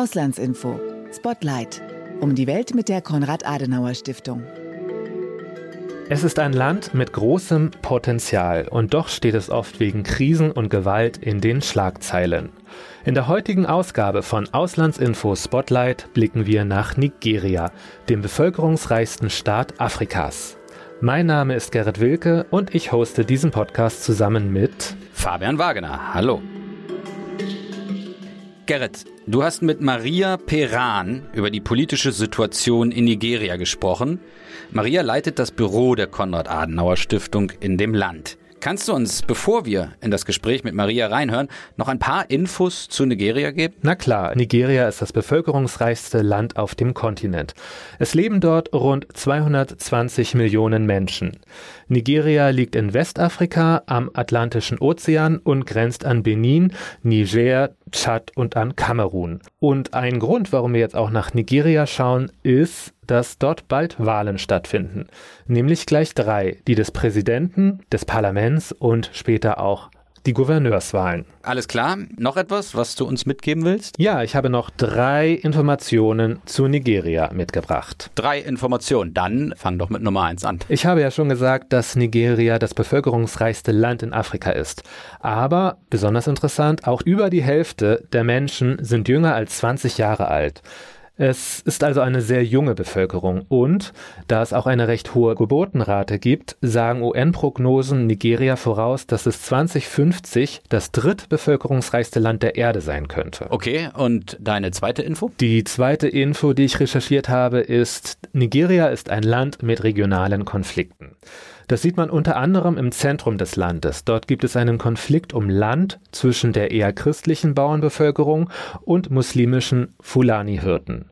Auslandsinfo. Spotlight. Um die Welt mit der Konrad-Adenauer-Stiftung. Es ist ein Land mit großem Potenzial und doch steht es oft wegen Krisen und Gewalt in den Schlagzeilen. In der heutigen Ausgabe von Auslandsinfo Spotlight blicken wir nach Nigeria, dem bevölkerungsreichsten Staat Afrikas. Mein Name ist Gerrit Wilke und ich hoste diesen Podcast zusammen mit Fabian Wagener. Hallo. Gerrit, du hast mit Maria Peran über die politische Situation in Nigeria gesprochen. Maria leitet das Büro der Konrad-Adenauer-Stiftung in dem Land. Kannst du uns, bevor wir in das Gespräch mit Maria reinhören, noch ein paar Infos zu Nigeria geben? Na klar, Nigeria ist das bevölkerungsreichste Land auf dem Kontinent. Es leben dort rund 220 Millionen Menschen. Nigeria liegt in Westafrika am Atlantischen Ozean und grenzt an Benin, Niger, Tschad und an Kamerun. Und ein Grund, warum wir jetzt auch nach Nigeria schauen, ist, dass dort bald Wahlen stattfinden. Nämlich gleich drei, die des Präsidenten, des Parlaments und später auch die Gouverneurswahlen. Alles klar. Noch etwas, was du uns mitgeben willst? Ja, ich habe noch drei Informationen zu Nigeria mitgebracht. Drei Informationen. Dann fang doch mit Nummer eins an. Ich habe ja schon gesagt, dass Nigeria das bevölkerungsreichste Land in Afrika ist. Aber besonders interessant, auch über die Hälfte der Menschen sind jünger als 20 Jahre alt. Es ist also eine sehr junge Bevölkerung und da es auch eine recht hohe Geburtenrate gibt, sagen UN-Prognosen Nigeria voraus, dass es 2050 das drittbevölkerungsreichste Land der Erde sein könnte. Okay, und deine zweite Info? Die zweite Info, die ich recherchiert habe, ist, Nigeria ist ein Land mit regionalen Konflikten. Das sieht man unter anderem im Zentrum des Landes. Dort gibt es einen Konflikt um Land zwischen der eher christlichen Bauernbevölkerung und muslimischen Fulani-Hirten.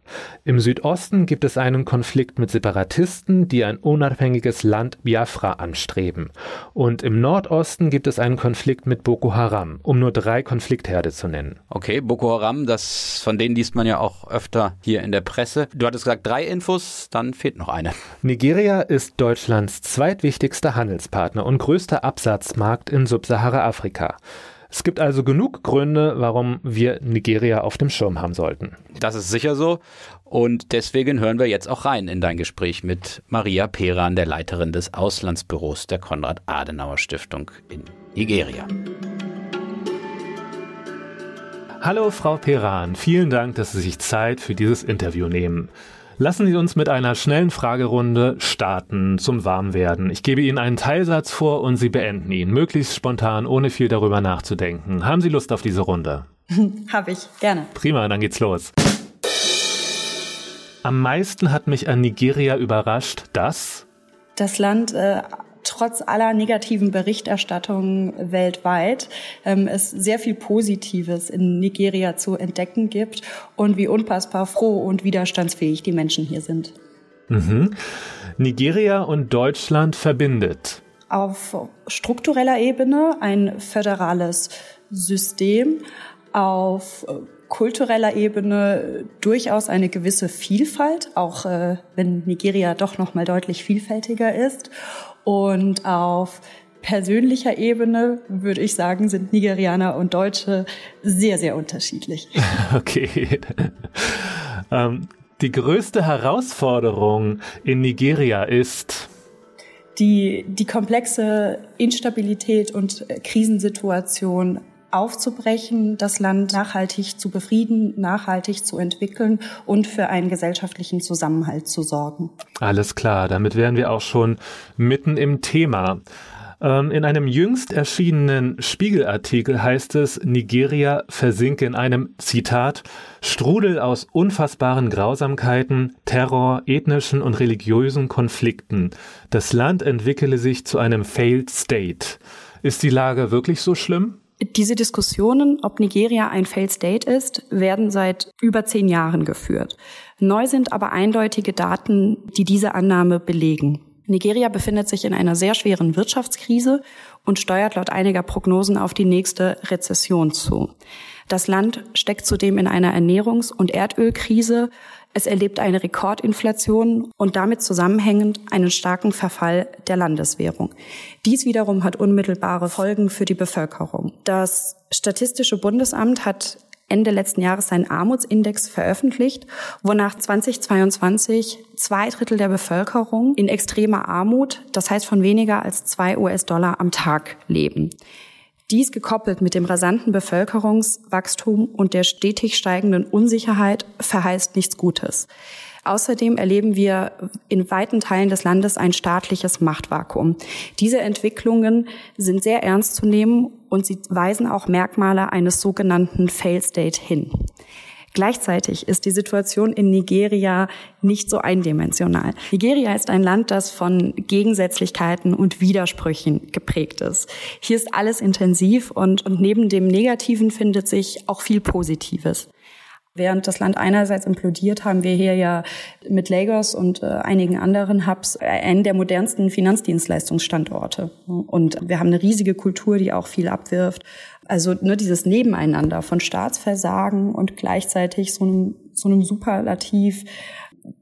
Im Südosten gibt es einen Konflikt mit Separatisten, die ein unabhängiges Land Biafra anstreben. Und im Nordosten gibt es einen Konflikt mit Boko Haram, um nur drei Konfliktherde zu nennen. Okay, Boko Haram, das, von denen liest man ja auch öfter hier in der Presse. Du hattest gesagt drei Infos, dann fehlt noch eine. Nigeria ist Deutschlands zweitwichtigster wichtigster Handelspartner und größter Absatzmarkt in Subsahara-Afrika. Es gibt also genug Gründe, warum wir Nigeria auf dem Schirm haben sollten. Das ist sicher so. Und deswegen hören wir jetzt auch rein in dein Gespräch mit Maria Peran, der Leiterin des Auslandsbüros der Konrad-Adenauer-Stiftung in Nigeria. Hallo Frau Peran, vielen Dank, dass Sie sich Zeit für dieses Interview nehmen. Lassen Sie uns mit einer schnellen Fragerunde starten zum Warmwerden. Ich gebe Ihnen einen Teilsatz vor und Sie beenden ihn, möglichst spontan, ohne viel darüber nachzudenken. Haben Sie Lust auf diese Runde? Habe ich, gerne. Prima, dann geht's los. Am meisten hat mich an Nigeria überrascht, dass das Land äh, trotz aller negativen Berichterstattungen weltweit ähm, es sehr viel Positives in Nigeria zu entdecken gibt und wie unpassbar froh und widerstandsfähig die Menschen hier sind. Mhm. Nigeria und Deutschland verbindet. Auf struktureller Ebene ein föderales System, auf kultureller Ebene durchaus eine gewisse Vielfalt, auch äh, wenn Nigeria doch noch mal deutlich vielfältiger ist und auf persönlicher Ebene würde ich sagen, sind Nigerianer und Deutsche sehr, sehr unterschiedlich. Okay. ähm, die größte Herausforderung in Nigeria ist die, die komplexe Instabilität und Krisensituation aufzubrechen, das Land nachhaltig zu befrieden, nachhaltig zu entwickeln und für einen gesellschaftlichen Zusammenhalt zu sorgen. Alles klar, damit wären wir auch schon mitten im Thema. Ähm, in einem jüngst erschienenen Spiegelartikel heißt es, Nigeria versinke in einem Zitat Strudel aus unfassbaren Grausamkeiten, Terror, ethnischen und religiösen Konflikten. Das Land entwickele sich zu einem Failed State. Ist die Lage wirklich so schlimm? Diese Diskussionen, ob Nigeria ein Failed State ist, werden seit über zehn Jahren geführt. Neu sind aber eindeutige Daten, die diese Annahme belegen. Nigeria befindet sich in einer sehr schweren Wirtschaftskrise und steuert laut einiger Prognosen auf die nächste Rezession zu. Das Land steckt zudem in einer Ernährungs- und Erdölkrise es erlebt eine Rekordinflation und damit zusammenhängend einen starken Verfall der Landeswährung. Dies wiederum hat unmittelbare Folgen für die Bevölkerung. Das Statistische Bundesamt hat Ende letzten Jahres seinen Armutsindex veröffentlicht, wonach 2022 zwei Drittel der Bevölkerung in extremer Armut, das heißt von weniger als zwei US-Dollar am Tag leben. Dies gekoppelt mit dem rasanten Bevölkerungswachstum und der stetig steigenden Unsicherheit verheißt nichts Gutes. Außerdem erleben wir in weiten Teilen des Landes ein staatliches Machtvakuum. Diese Entwicklungen sind sehr ernst zu nehmen und sie weisen auch Merkmale eines sogenannten Fail State hin. Gleichzeitig ist die Situation in Nigeria nicht so eindimensional. Nigeria ist ein Land, das von Gegensätzlichkeiten und Widersprüchen geprägt ist. Hier ist alles intensiv und, und neben dem Negativen findet sich auch viel Positives. Während das Land einerseits implodiert, haben wir hier ja mit Lagos und äh, einigen anderen Hubs einen der modernsten Finanzdienstleistungsstandorte. Und wir haben eine riesige Kultur, die auch viel abwirft. Also nur dieses Nebeneinander von Staatsversagen und gleichzeitig so einem, so einem Superlativ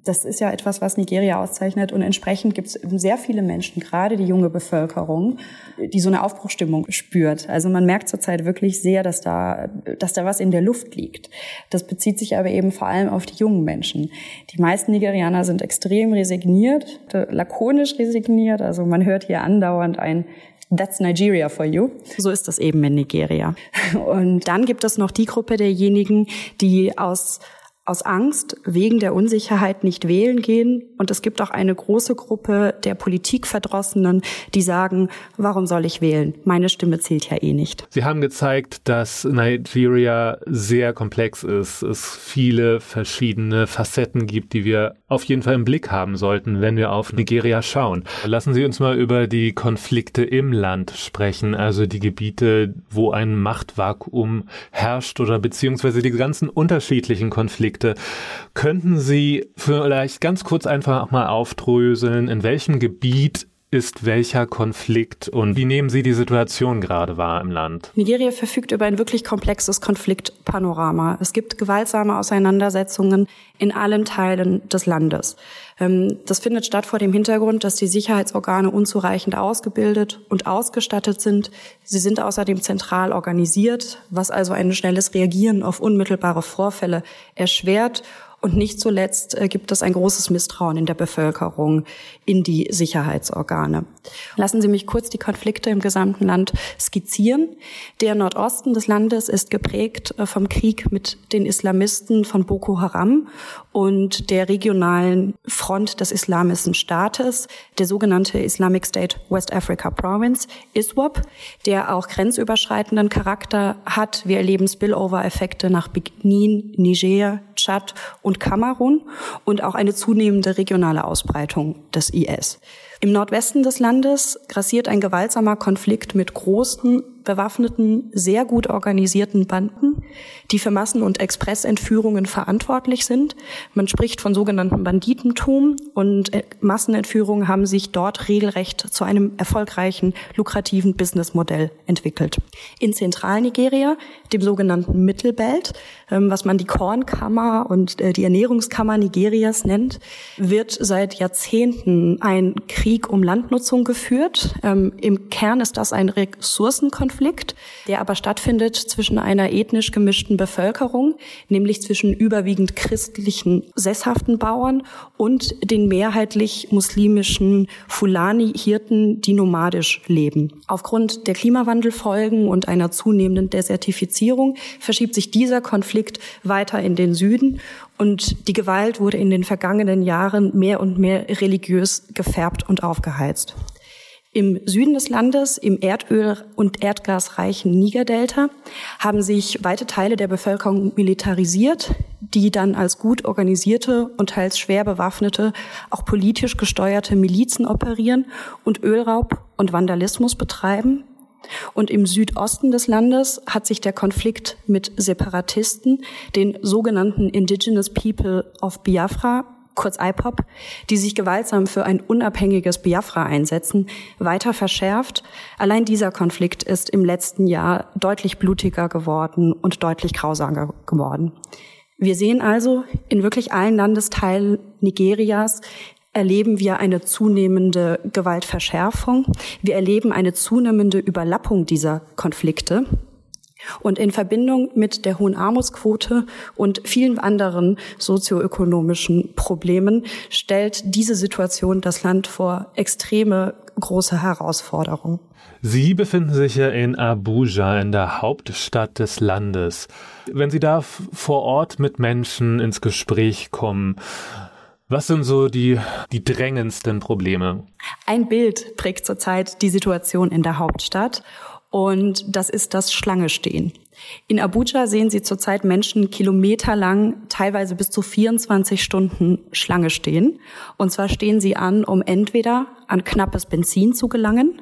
das ist ja etwas, was Nigeria auszeichnet. Und entsprechend gibt es sehr viele Menschen, gerade die junge Bevölkerung, die so eine Aufbruchstimmung spürt. Also man merkt zurzeit wirklich sehr, dass da, dass da was in der Luft liegt. Das bezieht sich aber eben vor allem auf die jungen Menschen. Die meisten Nigerianer sind extrem resigniert, lakonisch resigniert. Also man hört hier andauernd ein That's Nigeria for you. So ist das eben in Nigeria. Und dann gibt es noch die Gruppe derjenigen, die aus aus Angst wegen der Unsicherheit nicht wählen gehen. Und es gibt auch eine große Gruppe der Politikverdrossenen, die sagen, warum soll ich wählen? Meine Stimme zählt ja eh nicht. Sie haben gezeigt, dass Nigeria sehr komplex ist, es viele verschiedene Facetten gibt, die wir auf jeden Fall im Blick haben sollten, wenn wir auf Nigeria schauen. Lassen Sie uns mal über die Konflikte im Land sprechen, also die Gebiete, wo ein Machtvakuum herrscht oder beziehungsweise die ganzen unterschiedlichen Konflikte Konflikte. Könnten Sie vielleicht ganz kurz einfach mal aufdröseln, in welchem Gebiet ist welcher Konflikt und wie nehmen Sie die Situation gerade wahr im Land? Nigeria verfügt über ein wirklich komplexes Konfliktpanorama. Es gibt gewaltsame Auseinandersetzungen in allen Teilen des Landes. Ähm, das findet statt vor dem Hintergrund, dass die Sicherheitsorgane unzureichend ausgebildet und ausgestattet sind. Sie sind außerdem zentral organisiert, was also ein schnelles Reagieren auf unmittelbare Vorfälle erschwert und nicht zuletzt äh, gibt es ein großes Misstrauen in der Bevölkerung in die Sicherheitsorgane. Lassen Sie mich kurz die Konflikte im gesamten Land skizzieren. Der Nordosten des Landes ist geprägt äh, vom Krieg mit den Islamisten von Boko Haram und der regionalen Front des Islamischen Staates, der sogenannte Islamic State West Africa Province, ISWAP, der auch grenzüberschreitenden Charakter hat. Wir erleben Spillover-Effekte nach Benin, Niger, Tschad und Kamerun und auch eine zunehmende regionale Ausbreitung des IS. Im Nordwesten des Landes grassiert ein gewaltsamer Konflikt mit großen bewaffneten, sehr gut organisierten Banden, die für Massen- und Expressentführungen verantwortlich sind. Man spricht von sogenanntem Banditentum und äh, Massenentführungen haben sich dort regelrecht zu einem erfolgreichen, lukrativen Businessmodell entwickelt. In Zentralnigeria, dem sogenannten Mittelbelt, ähm, was man die Kornkammer und äh, die Ernährungskammer Nigerias nennt, wird seit Jahrzehnten ein Krieg um Landnutzung geführt. Ähm, Im Kern ist das ein Ressourcenkonflikt Konflikt, der aber stattfindet zwischen einer ethnisch gemischten Bevölkerung, nämlich zwischen überwiegend christlichen sesshaften Bauern und den mehrheitlich muslimischen Fulani-Hirten, die nomadisch leben. Aufgrund der Klimawandelfolgen und einer zunehmenden Desertifizierung verschiebt sich dieser Konflikt weiter in den Süden und die Gewalt wurde in den vergangenen Jahren mehr und mehr religiös gefärbt und aufgeheizt. Im Süden des Landes, im Erdöl- und erdgasreichen Nigerdelta, haben sich weite Teile der Bevölkerung militarisiert, die dann als gut organisierte und teils schwer bewaffnete, auch politisch gesteuerte Milizen operieren und Ölraub und Vandalismus betreiben. Und im Südosten des Landes hat sich der Konflikt mit Separatisten, den sogenannten Indigenous People of Biafra, kurz IPOP, die sich gewaltsam für ein unabhängiges Biafra einsetzen, weiter verschärft. Allein dieser Konflikt ist im letzten Jahr deutlich blutiger geworden und deutlich grausamer geworden. Wir sehen also, in wirklich allen Landesteilen Nigerias erleben wir eine zunehmende Gewaltverschärfung. Wir erleben eine zunehmende Überlappung dieser Konflikte. Und in Verbindung mit der hohen Armutsquote und vielen anderen sozioökonomischen Problemen stellt diese Situation das Land vor extreme große Herausforderungen. Sie befinden sich ja in Abuja, in der Hauptstadt des Landes. Wenn Sie da vor Ort mit Menschen ins Gespräch kommen, was sind so die, die drängendsten Probleme? Ein Bild prägt zurzeit die Situation in der Hauptstadt und das ist das Schlangestehen. In Abuja sehen Sie zurzeit Menschen kilometerlang, teilweise bis zu 24 Stunden Schlange stehen. Und zwar stehen sie an, um entweder an knappes Benzin zu gelangen,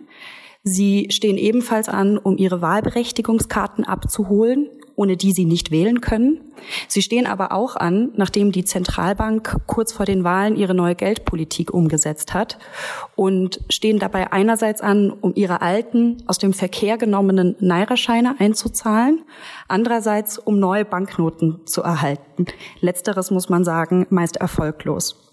Sie stehen ebenfalls an, um ihre Wahlberechtigungskarten abzuholen, ohne die sie nicht wählen können. Sie stehen aber auch an, nachdem die Zentralbank kurz vor den Wahlen ihre neue Geldpolitik umgesetzt hat und stehen dabei einerseits an, um ihre alten, aus dem Verkehr genommenen Naira-Scheine einzuzahlen, andererseits um neue Banknoten zu erhalten. Letzteres muss man sagen, meist erfolglos.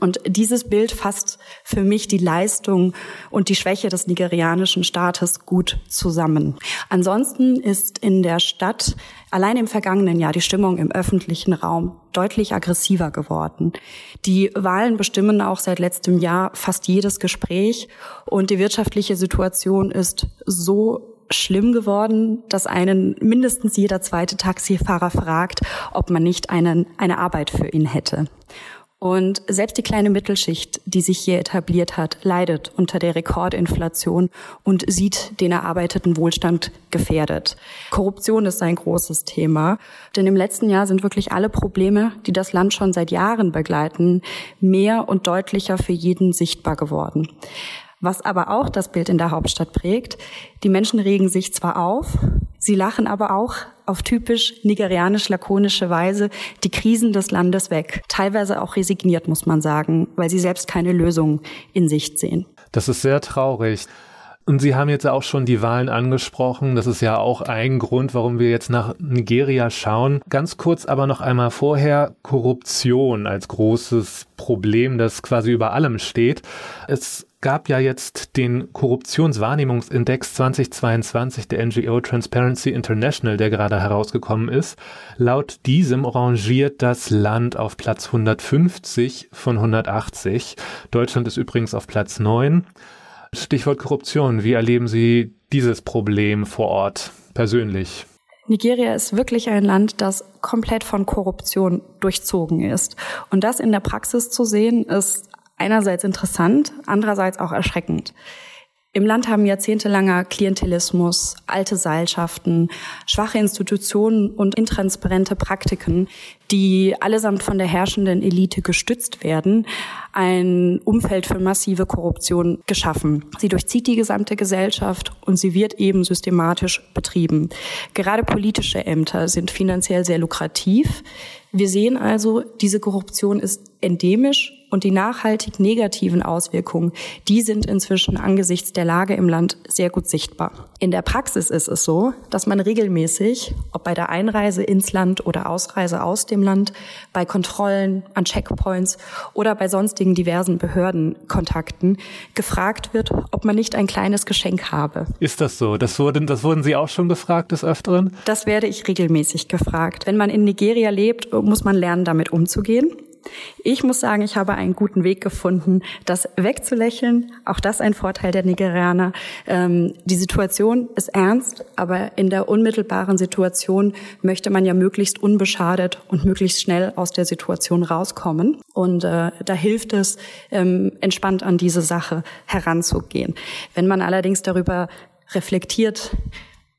Und dieses Bild fasst für mich die Leistung und die Schwäche des nigerianischen Staates gut zusammen. Ansonsten ist in der Stadt allein im vergangenen Jahr die Stimmung im öffentlichen Raum deutlich aggressiver geworden. Die Wahlen bestimmen auch seit letztem Jahr fast jedes Gespräch und die wirtschaftliche Situation ist so schlimm geworden, dass einen mindestens jeder zweite Taxifahrer fragt, ob man nicht einen, eine Arbeit für ihn hätte. Und selbst die kleine Mittelschicht, die sich hier etabliert hat, leidet unter der Rekordinflation und sieht den erarbeiteten Wohlstand gefährdet. Korruption ist ein großes Thema, denn im letzten Jahr sind wirklich alle Probleme, die das Land schon seit Jahren begleiten, mehr und deutlicher für jeden sichtbar geworden. Was aber auch das Bild in der Hauptstadt prägt, die Menschen regen sich zwar auf, sie lachen aber auch auf typisch nigerianisch-lakonische Weise die Krisen des Landes weg. Teilweise auch resigniert, muss man sagen, weil sie selbst keine Lösung in Sicht sehen. Das ist sehr traurig. Und Sie haben jetzt auch schon die Wahlen angesprochen. Das ist ja auch ein Grund, warum wir jetzt nach Nigeria schauen. Ganz kurz aber noch einmal vorher Korruption als großes Problem, das quasi über allem steht. Es gab ja jetzt den Korruptionswahrnehmungsindex 2022 der NGO Transparency International, der gerade herausgekommen ist. Laut diesem rangiert das Land auf Platz 150 von 180. Deutschland ist übrigens auf Platz 9. Stichwort Korruption. Wie erleben Sie dieses Problem vor Ort persönlich? Nigeria ist wirklich ein Land, das komplett von Korruption durchzogen ist. Und das in der Praxis zu sehen, ist einerseits interessant, andererseits auch erschreckend. Im Land haben jahrzehntelanger Klientelismus, alte Seilschaften, schwache Institutionen und intransparente Praktiken, die allesamt von der herrschenden Elite gestützt werden, ein Umfeld für massive Korruption geschaffen. Sie durchzieht die gesamte Gesellschaft und sie wird eben systematisch betrieben. Gerade politische Ämter sind finanziell sehr lukrativ. Wir sehen also, diese Korruption ist endemisch und die nachhaltig negativen Auswirkungen, die sind inzwischen angesichts der Lage im Land sehr gut sichtbar. In der Praxis ist es so, dass man regelmäßig, ob bei der Einreise ins Land oder Ausreise aus dem Land, bei Kontrollen an Checkpoints oder bei sonstigen diversen Behördenkontakten gefragt wird, ob man nicht ein kleines Geschenk habe. Ist das so? Das wurden, das wurden Sie auch schon gefragt des Öfteren? Das werde ich regelmäßig gefragt. Wenn man in Nigeria lebt, muss man lernen, damit umzugehen. Ich muss sagen, ich habe einen guten Weg gefunden, das wegzulächeln. Auch das ein Vorteil der Nigerianer. Ähm, die Situation ist ernst, aber in der unmittelbaren Situation möchte man ja möglichst unbeschadet und möglichst schnell aus der Situation rauskommen. Und äh, da hilft es, ähm, entspannt an diese Sache heranzugehen. Wenn man allerdings darüber reflektiert,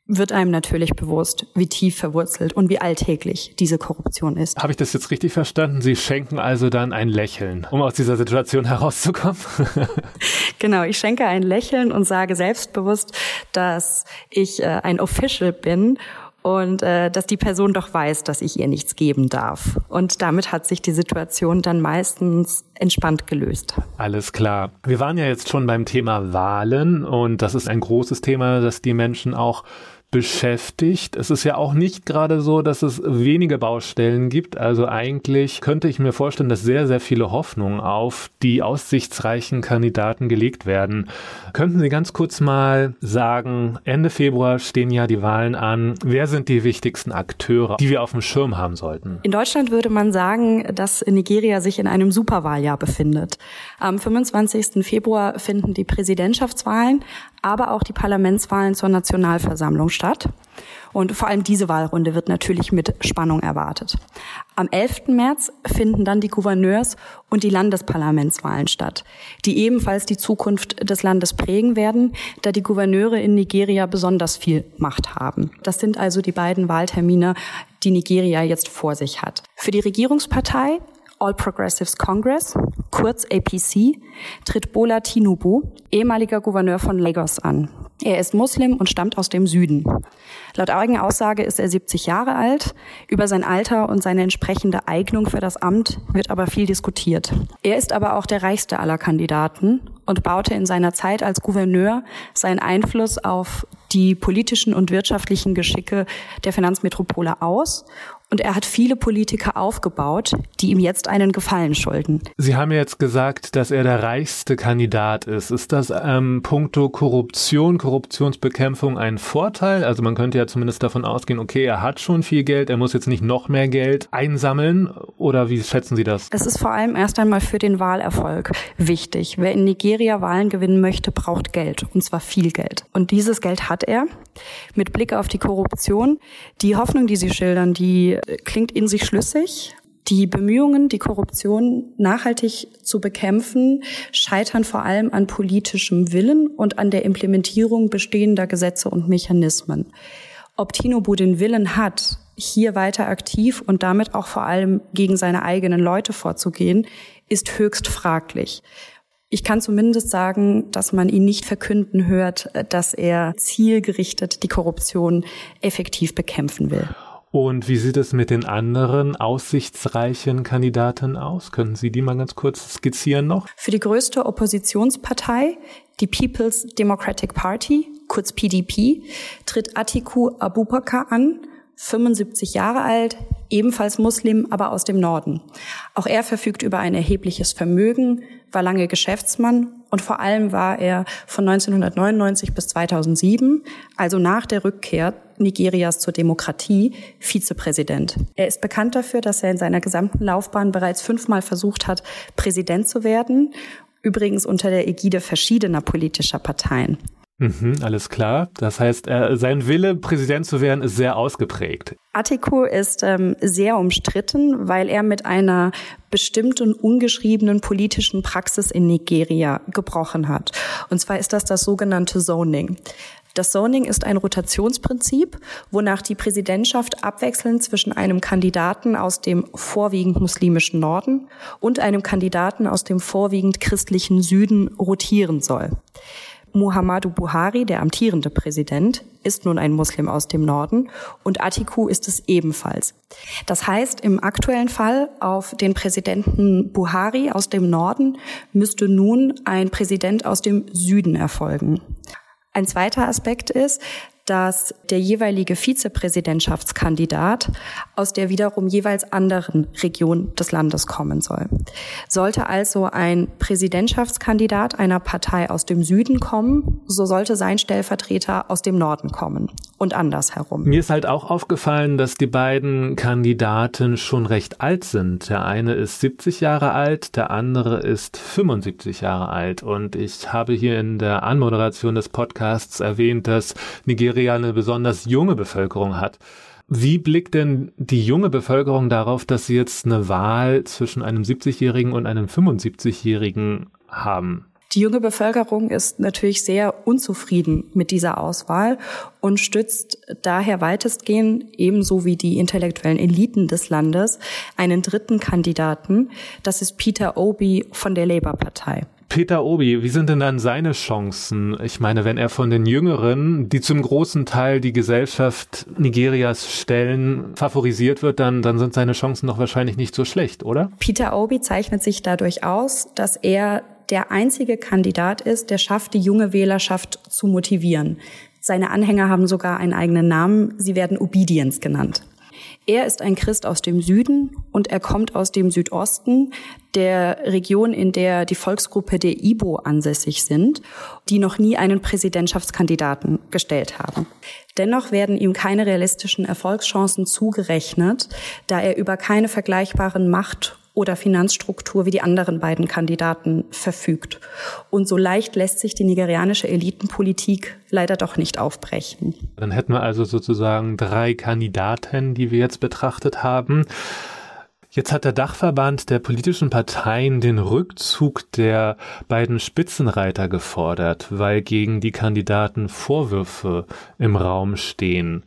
wird einem natürlich bewusst, wie tief verwurzelt und wie alltäglich diese Korruption ist. Habe ich das jetzt richtig verstanden? Sie schenken also dann ein Lächeln, um aus dieser Situation herauszukommen? genau, ich schenke ein Lächeln und sage selbstbewusst, dass ich äh, ein Official bin und äh, dass die Person doch weiß, dass ich ihr nichts geben darf. Und damit hat sich die Situation dann meistens entspannt gelöst. Alles klar. Wir waren ja jetzt schon beim Thema Wahlen und das ist ein großes Thema, das die Menschen auch beschäftigt. Es ist ja auch nicht gerade so, dass es wenige Baustellen gibt. Also eigentlich könnte ich mir vorstellen, dass sehr, sehr viele Hoffnungen auf die aussichtsreichen Kandidaten gelegt werden. Könnten Sie ganz kurz mal sagen, Ende Februar stehen ja die Wahlen an. Wer sind die wichtigsten Akteure, die wir auf dem Schirm haben sollten? In Deutschland würde man sagen, dass Nigeria sich in einem Superwahljahr befindet. Am 25. Februar finden die Präsidentschaftswahlen, aber auch die Parlamentswahlen zur Nationalversammlung statt. Und vor allem diese Wahlrunde wird natürlich mit Spannung erwartet. Am 11. März finden dann die Gouverneurs- und die Landesparlamentswahlen statt, die ebenfalls die Zukunft des Landes prägen werden, da die Gouverneure in Nigeria besonders viel Macht haben. Das sind also die beiden Wahltermine, die Nigeria jetzt vor sich hat. Für die Regierungspartei All Progressives Congress, kurz APC, tritt Bola Tinubu, ehemaliger Gouverneur von Lagos, an. Er ist Muslim und stammt aus dem Süden. Laut eigener Aussage ist er 70 Jahre alt. Über sein Alter und seine entsprechende Eignung für das Amt wird aber viel diskutiert. Er ist aber auch der reichste aller Kandidaten und baute in seiner Zeit als Gouverneur seinen Einfluss auf die politischen und wirtschaftlichen Geschicke der Finanzmetropole aus und er hat viele Politiker aufgebaut, die ihm jetzt einen Gefallen schulden. Sie haben jetzt gesagt, dass er der reichste Kandidat ist. Ist das ähm, puncto Korruption, Korruptionsbekämpfung ein Vorteil? Also man könnte ja zumindest davon ausgehen, okay, er hat schon viel Geld, er muss jetzt nicht noch mehr Geld einsammeln. Oder wie schätzen Sie das? Es ist vor allem erst einmal für den Wahlerfolg wichtig. Wer in Nigeria Wahlen gewinnen möchte, braucht Geld. Und zwar viel Geld. Und dieses Geld hat er. Mit Blick auf die Korruption. Die Hoffnung, die Sie schildern, die klingt in sich schlüssig. Die Bemühungen, die Korruption nachhaltig zu bekämpfen, scheitern vor allem an politischem Willen und an der Implementierung bestehender Gesetze und Mechanismen. Ob Tinubu den Willen hat, hier weiter aktiv und damit auch vor allem gegen seine eigenen Leute vorzugehen, ist höchst fraglich. Ich kann zumindest sagen, dass man ihn nicht verkünden hört, dass er zielgerichtet die Korruption effektiv bekämpfen will. Und wie sieht es mit den anderen aussichtsreichen Kandidaten aus? Können Sie die mal ganz kurz skizzieren noch? Für die größte Oppositionspartei, die People's Democratic Party, kurz PDP, tritt Atiku Abubakar an, 75 Jahre alt, ebenfalls Muslim, aber aus dem Norden. Auch er verfügt über ein erhebliches Vermögen, war lange Geschäftsmann und vor allem war er von 1999 bis 2007, also nach der Rückkehr Nigerias zur Demokratie, Vizepräsident. Er ist bekannt dafür, dass er in seiner gesamten Laufbahn bereits fünfmal versucht hat, Präsident zu werden, übrigens unter der Ägide verschiedener politischer Parteien. Mhm, alles klar. Das heißt, äh, sein Wille, Präsident zu werden, ist sehr ausgeprägt. Atiku ist ähm, sehr umstritten, weil er mit einer bestimmten ungeschriebenen politischen Praxis in Nigeria gebrochen hat. Und zwar ist das das sogenannte Zoning. Das Zoning ist ein Rotationsprinzip, wonach die Präsidentschaft abwechselnd zwischen einem Kandidaten aus dem vorwiegend muslimischen Norden und einem Kandidaten aus dem vorwiegend christlichen Süden rotieren soll. Muhammadu Buhari, der amtierende Präsident, ist nun ein Muslim aus dem Norden und Atiku ist es ebenfalls. Das heißt, im aktuellen Fall auf den Präsidenten Buhari aus dem Norden müsste nun ein Präsident aus dem Süden erfolgen. Ein zweiter Aspekt ist, dass der jeweilige Vizepräsidentschaftskandidat aus der wiederum jeweils anderen Region des Landes kommen soll. Sollte also ein Präsidentschaftskandidat einer Partei aus dem Süden kommen, so sollte sein Stellvertreter aus dem Norden kommen und andersherum. Mir ist halt auch aufgefallen, dass die beiden Kandidaten schon recht alt sind. Der eine ist 70 Jahre alt, der andere ist 75 Jahre alt. Und ich habe hier in der Anmoderation des Podcasts erwähnt, dass Nigeria Nigeria eine besonders junge Bevölkerung hat. Wie blickt denn die junge Bevölkerung darauf, dass sie jetzt eine Wahl zwischen einem 70-Jährigen und einem 75-Jährigen haben? Die junge Bevölkerung ist natürlich sehr unzufrieden mit dieser Auswahl und stützt daher weitestgehend, ebenso wie die intellektuellen Eliten des Landes, einen dritten Kandidaten. Das ist Peter Obi von der Labour-Partei. Peter Obi, wie sind denn dann seine Chancen? Ich meine, wenn er von den Jüngeren, die zum großen Teil die Gesellschaft Nigerias stellen, favorisiert wird, dann, dann sind seine Chancen doch wahrscheinlich nicht so schlecht, oder? Peter Obi zeichnet sich dadurch aus, dass er der einzige Kandidat ist, der schafft, die junge Wählerschaft zu motivieren. Seine Anhänger haben sogar einen eigenen Namen. Sie werden Obedience genannt. Er ist ein Christ aus dem Süden und er kommt aus dem Südosten der Region, in der die Volksgruppe der Ibo ansässig sind, die noch nie einen Präsidentschaftskandidaten gestellt haben. Dennoch werden ihm keine realistischen Erfolgschancen zugerechnet, da er über keine vergleichbaren Macht oder Finanzstruktur wie die anderen beiden Kandidaten verfügt. Und so leicht lässt sich die nigerianische Elitenpolitik leider doch nicht aufbrechen. Dann hätten wir also sozusagen drei Kandidaten, die wir jetzt betrachtet haben. Jetzt hat der Dachverband der politischen Parteien den Rückzug der beiden Spitzenreiter gefordert, weil gegen die Kandidaten Vorwürfe im Raum stehen.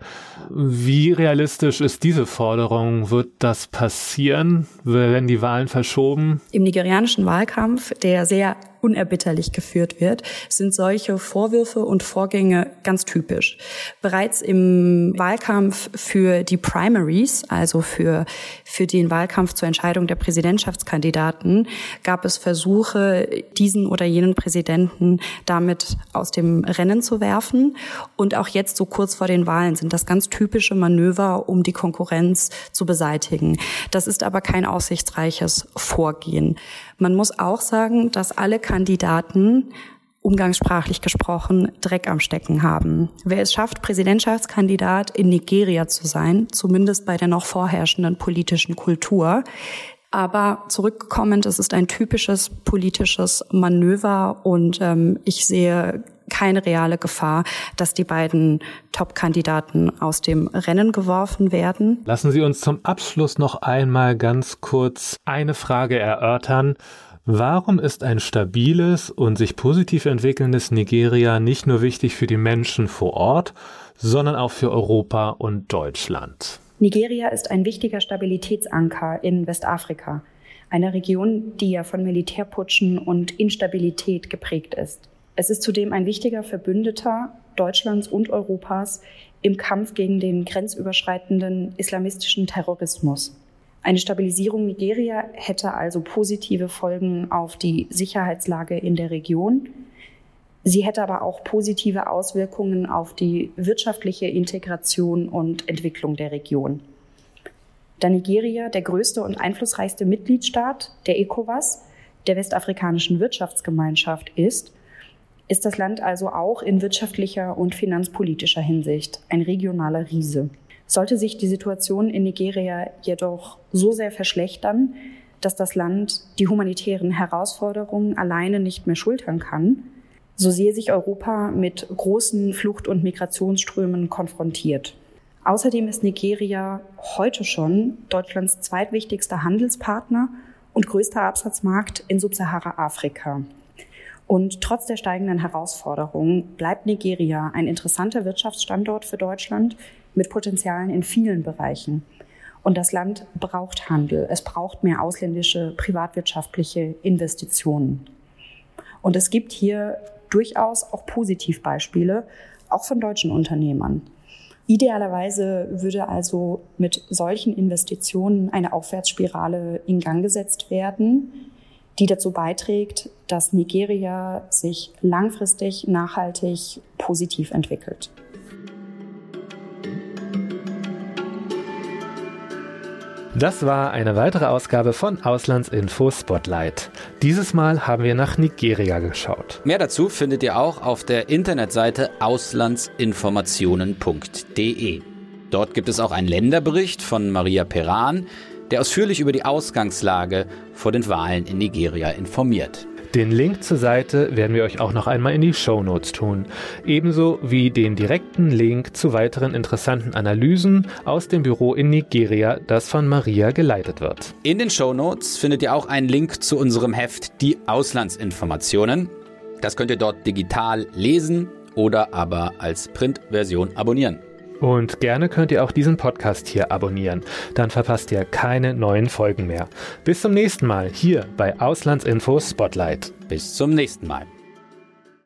Wie realistisch ist diese Forderung? Wird das passieren? Werden die Wahlen verschoben? Im nigerianischen Wahlkampf, der sehr unerbitterlich geführt wird, sind solche Vorwürfe und Vorgänge ganz typisch. Bereits im Wahlkampf für die Primaries, also für, für den Wahlkampf zur Entscheidung der Präsidentschaftskandidaten, gab es Versuche, diesen oder jenen Präsidenten damit aus dem Rennen zu werfen. Und auch jetzt, so kurz vor den Wahlen, sind das ganz typische Manöver, um die Konkurrenz zu beseitigen. Das ist aber kein aussichtsreiches Vorgehen. Man muss auch sagen, dass alle Kandidaten umgangssprachlich gesprochen Dreck am Stecken haben. Wer es schafft, Präsidentschaftskandidat in Nigeria zu sein, zumindest bei der noch vorherrschenden politischen Kultur, aber zurückkommend, es ist ein typisches politisches Manöver und ähm, ich sehe keine reale Gefahr, dass die beiden Top-Kandidaten aus dem Rennen geworfen werden. Lassen Sie uns zum Abschluss noch einmal ganz kurz eine Frage erörtern. Warum ist ein stabiles und sich positiv entwickelndes Nigeria nicht nur wichtig für die Menschen vor Ort, sondern auch für Europa und Deutschland? Nigeria ist ein wichtiger Stabilitätsanker in Westafrika, einer Region, die ja von Militärputschen und Instabilität geprägt ist. Es ist zudem ein wichtiger Verbündeter Deutschlands und Europas im Kampf gegen den grenzüberschreitenden islamistischen Terrorismus. Eine Stabilisierung Nigeria hätte also positive Folgen auf die Sicherheitslage in der Region. Sie hätte aber auch positive Auswirkungen auf die wirtschaftliche Integration und Entwicklung der Region. Da Nigeria der größte und einflussreichste Mitgliedstaat der ECOWAS, der westafrikanischen Wirtschaftsgemeinschaft, ist, ist das Land also auch in wirtschaftlicher und finanzpolitischer Hinsicht ein regionaler Riese. Sollte sich die Situation in Nigeria jedoch so sehr verschlechtern, dass das Land die humanitären Herausforderungen alleine nicht mehr schultern kann, so sehe sich Europa mit großen Flucht- und Migrationsströmen konfrontiert. Außerdem ist Nigeria heute schon Deutschlands zweitwichtigster Handelspartner und größter Absatzmarkt in Subsahara-Afrika. Und trotz der steigenden Herausforderungen bleibt Nigeria ein interessanter Wirtschaftsstandort für Deutschland mit Potenzialen in vielen Bereichen. Und das Land braucht Handel. Es braucht mehr ausländische privatwirtschaftliche Investitionen. Und es gibt hier durchaus auch Positivbeispiele, auch von deutschen Unternehmern. Idealerweise würde also mit solchen Investitionen eine Aufwärtsspirale in Gang gesetzt werden, die dazu beiträgt, dass Nigeria sich langfristig nachhaltig positiv entwickelt. Das war eine weitere Ausgabe von Auslandsinfo Spotlight. Dieses Mal haben wir nach Nigeria geschaut. Mehr dazu findet ihr auch auf der Internetseite auslandsinformationen.de. Dort gibt es auch einen Länderbericht von Maria Peran, der ausführlich über die Ausgangslage vor den Wahlen in Nigeria informiert. Den Link zur Seite werden wir euch auch noch einmal in die Show Notes tun. Ebenso wie den direkten Link zu weiteren interessanten Analysen aus dem Büro in Nigeria, das von Maria geleitet wird. In den Show Notes findet ihr auch einen Link zu unserem Heft Die Auslandsinformationen. Das könnt ihr dort digital lesen oder aber als Printversion abonnieren. Und gerne könnt ihr auch diesen Podcast hier abonnieren. Dann verpasst ihr keine neuen Folgen mehr. Bis zum nächsten Mal hier bei Auslandsinfo Spotlight. Bis zum nächsten Mal.